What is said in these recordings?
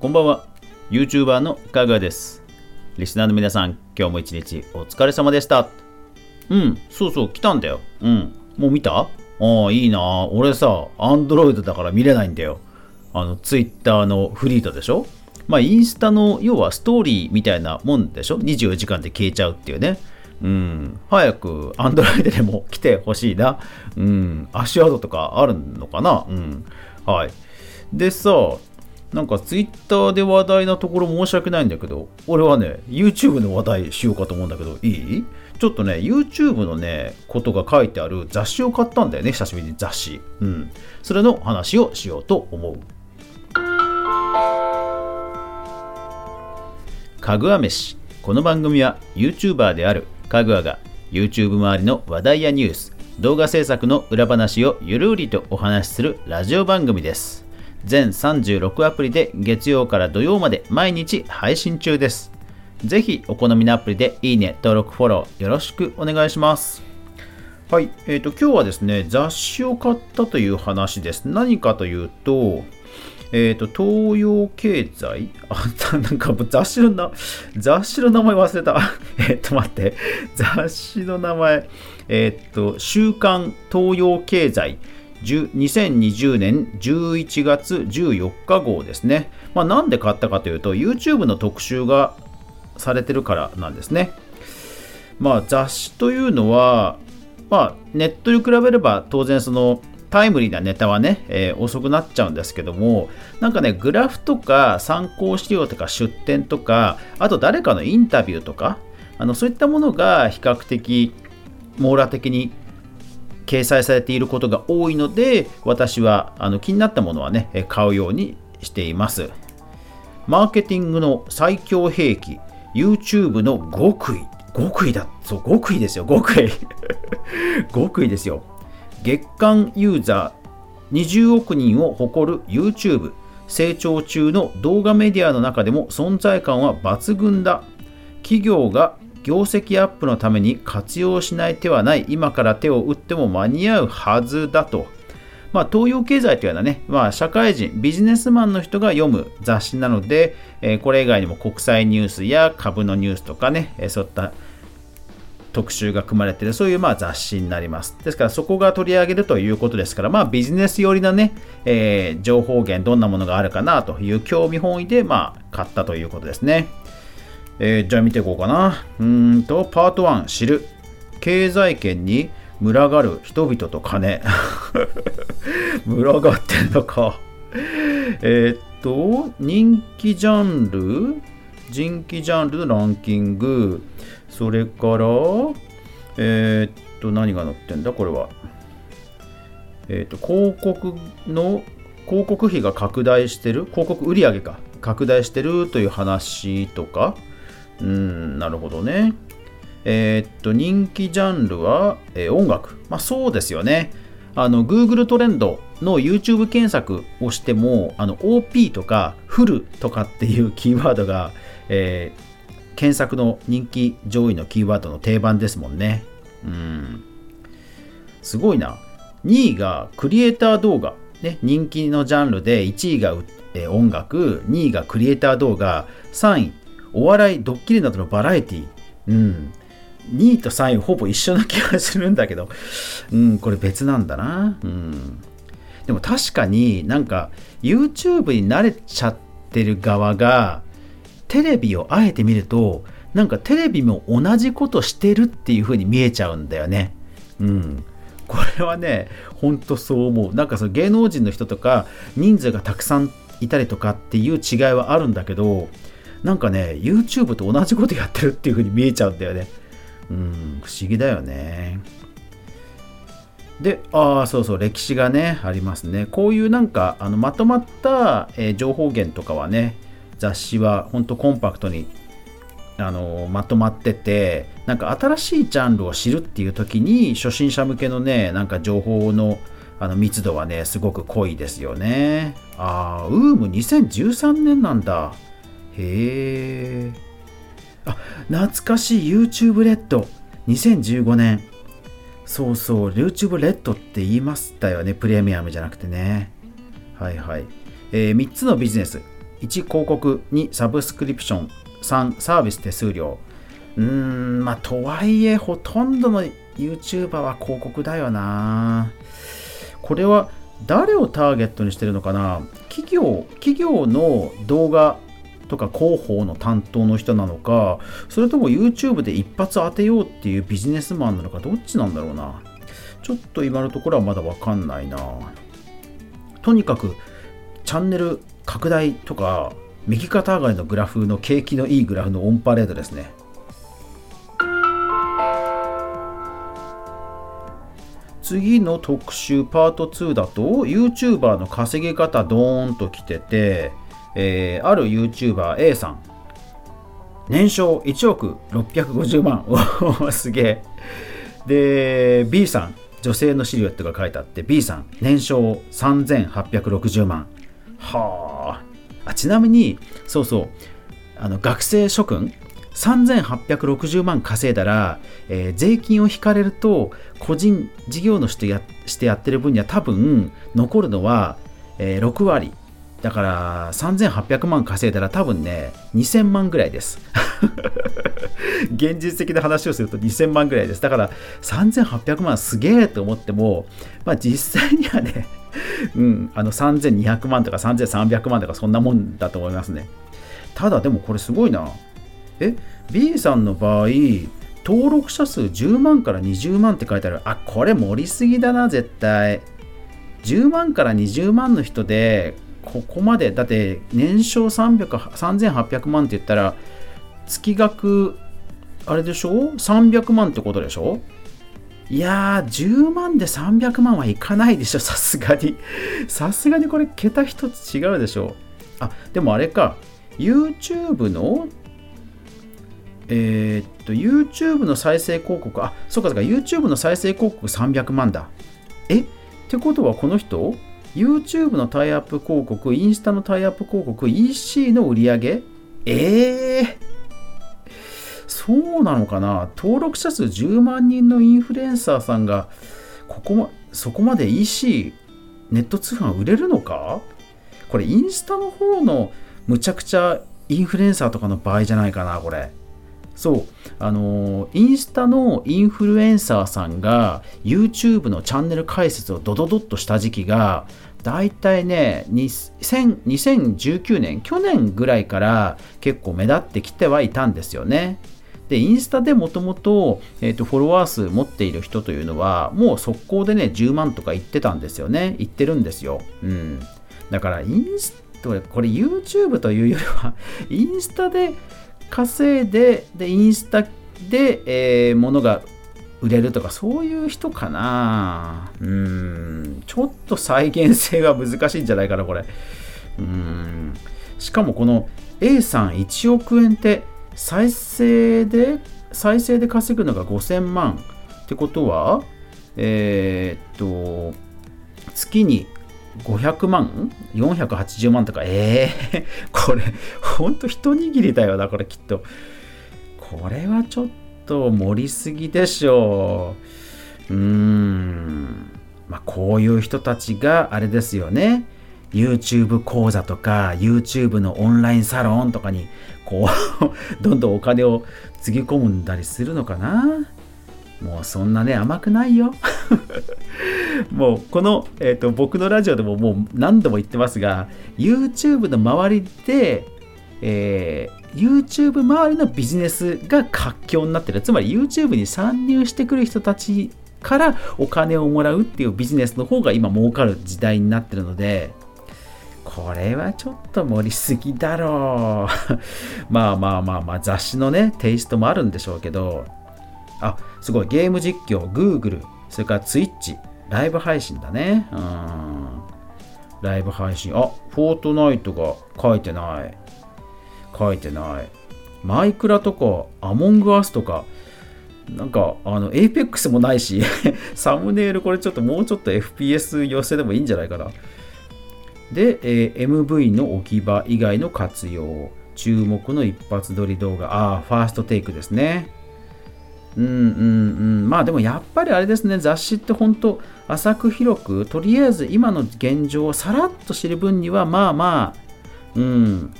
こんばんは。YouTuber のかぐわです。リスナーの皆さん今日も一日お疲れ様でした。うんそうそう来たんだよ。うんもう見た？ああいいな。俺さ Android だから見れないんだよ。あの Twitter のフリートでしょ？まあインスタの要はストーリーみたいなもんでしょ？24時間で消えちゃうっていうね。うん、早く Android でも来てほしいな。うん、足跡とかあるのかな？うん。はい。でさ、なんか Twitter で話題なところ申し訳ないんだけど、俺はね、YouTube の話題しようかと思うんだけど、いい？ちょっとね、YouTube のね、ことが書いてある雑誌を買ったんだよね、久しぶりに雑誌。うん。それの話をしようと思う。かぐわ飯。この番組は YouTuber であるかぐわが YouTube 周りの話題やニュース、動画制作の裏話をゆるりとお話しするラジオ番組です。全36アプリで月曜から土曜まで毎日配信中です。ぜひお好みのアプリでいいね、登録、フォローよろしくお願いします。はい、えーと、今日はですね、雑誌を買ったという話です。何かというと、えっ、ー、と、東洋経済？あ、なんか雑誌のな、雑誌の名前忘れた。えっと、待って。雑誌の名前。えっ、ー、と、週刊東洋経済。2020年11月14日号ですね。まあ、なんで買ったかというと、YouTube の特集がされてるからなんですね。まあ、雑誌というのは、まあ、ネットに比べれば当然そのタイムリーなネタはね、えー、遅くなっちゃうんですけども、なんかね、グラフとか参考資料とか出典とか、あと誰かのインタビューとか、あのそういったものが比較的網羅的に掲載されていることが多いので、私はあの気になったものはね、買うようにしています。マーケティングの最強兵器、YouTube の極意。極意だ。そう、極意ですよ、極意。極意ですよ。月間ユーザー20億人を誇る YouTube。成長中の動画メディアの中でも存在感は抜群だ。企業が業績アップのために活用しない手はない今から手を打っても間に合うはずだと。まあ、東洋経済というのはね、まあ、社会人、ビジネスマンの人が読む雑誌なので、えー、これ以外にも国際ニュースや株のニュースとかね、えー、そういった特集が組まれている、そういうまあ雑誌になります。ですから、そこが取り上げるということですから、まあ、ビジネス寄りなね、えー、情報源、どんなものがあるかなという興味本位で、まあ、買ったということですね。えー、じゃあ見ていこうかな。うんと、パート1、知る。経済圏に群がる人々と金。群がってんのか。え、っと、人気ジャンル？人気ジャンルのランキング。それから、えー、っと、何が載ってんだ？これは。え、っと、広告の、広告費が拡大してる？広告売上か。拡大してる？という話とか。うん、なるほどね。えー、っと、人気ジャンルは、えー、音楽。まあそうですよね。あの、Google トレンドの YouTube 検索をしても、あの、OP とか、フルとかっていう キーワードが、えー、検索の人気上位のキーワードの定番ですもんね。うん。すごいな。2位がクリエイター動画。ね、人気のジャンルで1位が、えー、音楽、2位がクリエイター動画、3位お笑い、ドッキリなどのバラエティうん。2位と3位ほぼ一緒な気がするんだけど、うん、これ別なんだな。うん。でも確かになんか YouTube に慣れちゃってる側がテレビをあえて見るとなんかテレビも同じことしてるっていう風に見えちゃうんだよね。うん。これはね、ほんとそう思う。なんかその芸能人の人とか人数がたくさんいたりとかっていう違いはあるんだけど、なんかね、YouTube と同じことやってるっていう風に見えちゃうんだよね。うん、不思議だよね。で、ああ、そうそう、歴史がね、ありますね。こういうなんか、あのまとまった、えー、情報源とかはね、雑誌は本当コンパクトにあのまとまっててなんか新しいジャンルを知るっていう時に初心者向けのねなんか情報のあの密度はねすごく濃いですよねああウーム2013年なんだへえ。あ、懐かしい YouTube レッド。2015年。そうそう、YouTube レッドって言いましたよね。プレミアムじゃなくてね。はいはい。えー、3つのビジネス。1広告2サブスクリプション3サービス手数料うーんまあとはいえほとんどの YouTuber は広告だよなこれは誰をターゲットにしてるのかな？企業企業の動画とか広報の担当の人なのかそれとも YouTube で一発当てようっていうビジネスマンなのかどっちなんだろうな。ちょっと今のところはまだわかんないな。とにかくチャンネル拡大とか右肩上がりのグラフの景気のいいグラフのオンパレードですね。次の特集パート2だと YouTuber の稼ぎ方ドーンと来てて、えー、ある YouTuber A さん。年商1億650万。おおすげえ。で B さん。女性のシルエットが書いてあって B さん。年商3860万。はあ。ちなみにそうそう。あの学生諸君。3860万稼いだら、えー、税金を引かれると個人事業主とやしてやってる分には多分残るのは、えー、6割。だから3800万稼いだら多分ね2000万ぐらいです。現実的な話をすると2000万ぐらいです。だから3800万すげえと思ってもまあ実際にはね うん、あの3200万とか3300万とかそんなもんだと思いますね。ただでもこれすごいな。え B さんの場合登録者数10万から20万って書いてある。あこれ盛りすぎだな絶対。10万から20万の人でここまでだって年商3800万って言ったら月額あれでしょ？300万ってことでしょ？いやー10万で300万はいかないでしょさすがに。さすがにこれ桁一つ違うでしょ。あでもあれか。YouTube のえー、っと、YouTube の再生広告、あ、そうかそうか、YouTube の再生広告300万だ。え？ってことはこの人？YouTube のタイアップ広告、インスタのタイアップ広告、EC の売り上げ？えー、そうなのかな？登録者数10万人のインフルエンサーさんが、ここま、そこまで EC、ネット通販売れるのか？これインスタの方のむちゃくちゃインフルエンサーとかの場合じゃないかな、これ。そう、あのインスタのインフルエンサーさんが YouTube のチャンネル開設をドドドッとした時期が、だいたいね2019年、去年ぐらいから結構目立ってきてはいたんですよね。で、インスタでもともとフォロワー数持っている人というのは、もう速攻でね、10万とか言ってたんですよね。言ってるんですよ。うん。だから、インスタ、これ YouTube というよりは、インスタで稼いで、で、インスタで、えー、物が売れるとか、そういう人かなうーん、ちょっと再現性が難しいんじゃないかな、これ。うーん。しかもこの A さん1億円って、再生で、再生で稼ぐのが5000万ってことは、えー、っと、月に500万 ?480 万とか、ええー、これ、ほんと一握りだよな、これきっと。これはちょっとと盛りすぎでしょう。うーん。まあ、こういう人たちがあれですよね。YouTube 講座とか YouTube のオンラインサロンとかにこう どんどんお金をつぎ込んだりするのかなもうそんなね甘くないよ もうこの、えーと、僕のラジオでももう何度も言ってますが YouTube の周りで、え、YouTube 周りのビジネスが活況になってるつまり YouTube に参入してくる人たちからお金をもらうっていうビジネスの方が今儲かる時代になってるのでこれはちょっと盛りすぎだろう まあまあまあまあ雑誌のねテイストもあるんでしょうけどあすごいゲーム実況 Google それから Twitch ライブ配信だね。うん。ライブ配信。あ、フォートナイトが書いてない。書いてない。マイクラとか、アモングアスとか、なんか、あの、エイペックスもないし、サムネイルこれちょっともうちょっと FPS 寄せでもいいんじゃないかな。で、えー、MV の置き場以外の活用。注目の一発撮り動画。ああ、ファーストテイクですね。うんうんうんまあでもやっぱりあれですね雑誌って本当浅く広くとりあえず今の現状をさらっと知る分にはまあまあうん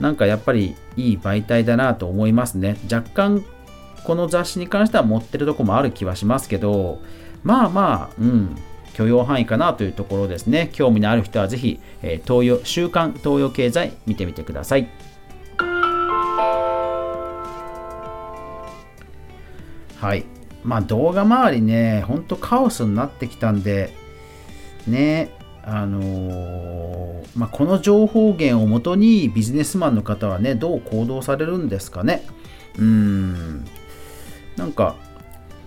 なんかやっぱりいい媒体だなと思いますね。若干この雑誌に関しては持ってるとこもある気はしますけどまあまあうん許容範囲かなというところですね。興味のある人はぜひ、えー、東洋週刊東洋経済見てみてください。はい。まあ動画周りねほんとカオスになってきたんでねあのー、まあ、この情報源をもとにビジネスマンの方はねどう行動されるんですかねうんなんか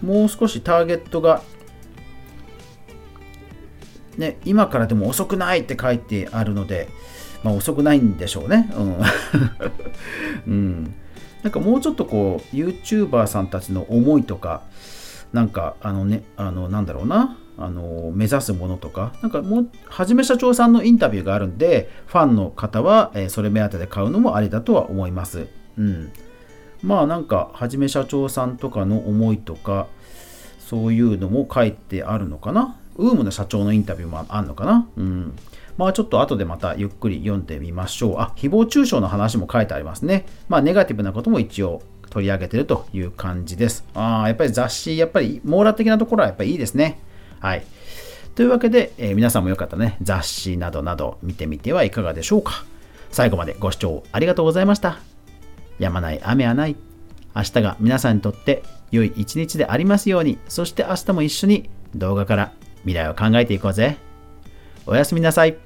もう少しターゲットがね、今からでも遅くないって書いてあるので、まあ、遅くないんでしょうね。うん。うん、なんかもうちょっとこう、YouTuber さんたちの思いとか、なんか、あのね、あの、なんだろうな、あの、目指すものとか、なんかもう、はじめ社長さんのインタビューがあるんで、ファンの方は、えー、それ目当てで買うのもありだとは思います。うん。まあなんか、はじめ社長さんとかの思いとか、そういうのも書いてあるのかな？ウームの社長のインタビューもあるのかな？うん。まあちょっと後でまたゆっくり読んでみましょう。あ、誹謗中傷の話も書いてありますね。まあネガティブなことも一応取り上げてるという感じです。ああ、やっぱり雑誌、やっぱり網羅的なところはやっぱりいいですね。はい。というわけで、えー、皆さんもよかったね、雑誌などなど見てみてはいかがでしょうか。最後までご視聴ありがとうございました。やまない雨はない。明日が皆さんにとって良い一日でありますように、そして明日も一緒に動画から未来を考えていこうぜ。おやすみなさい。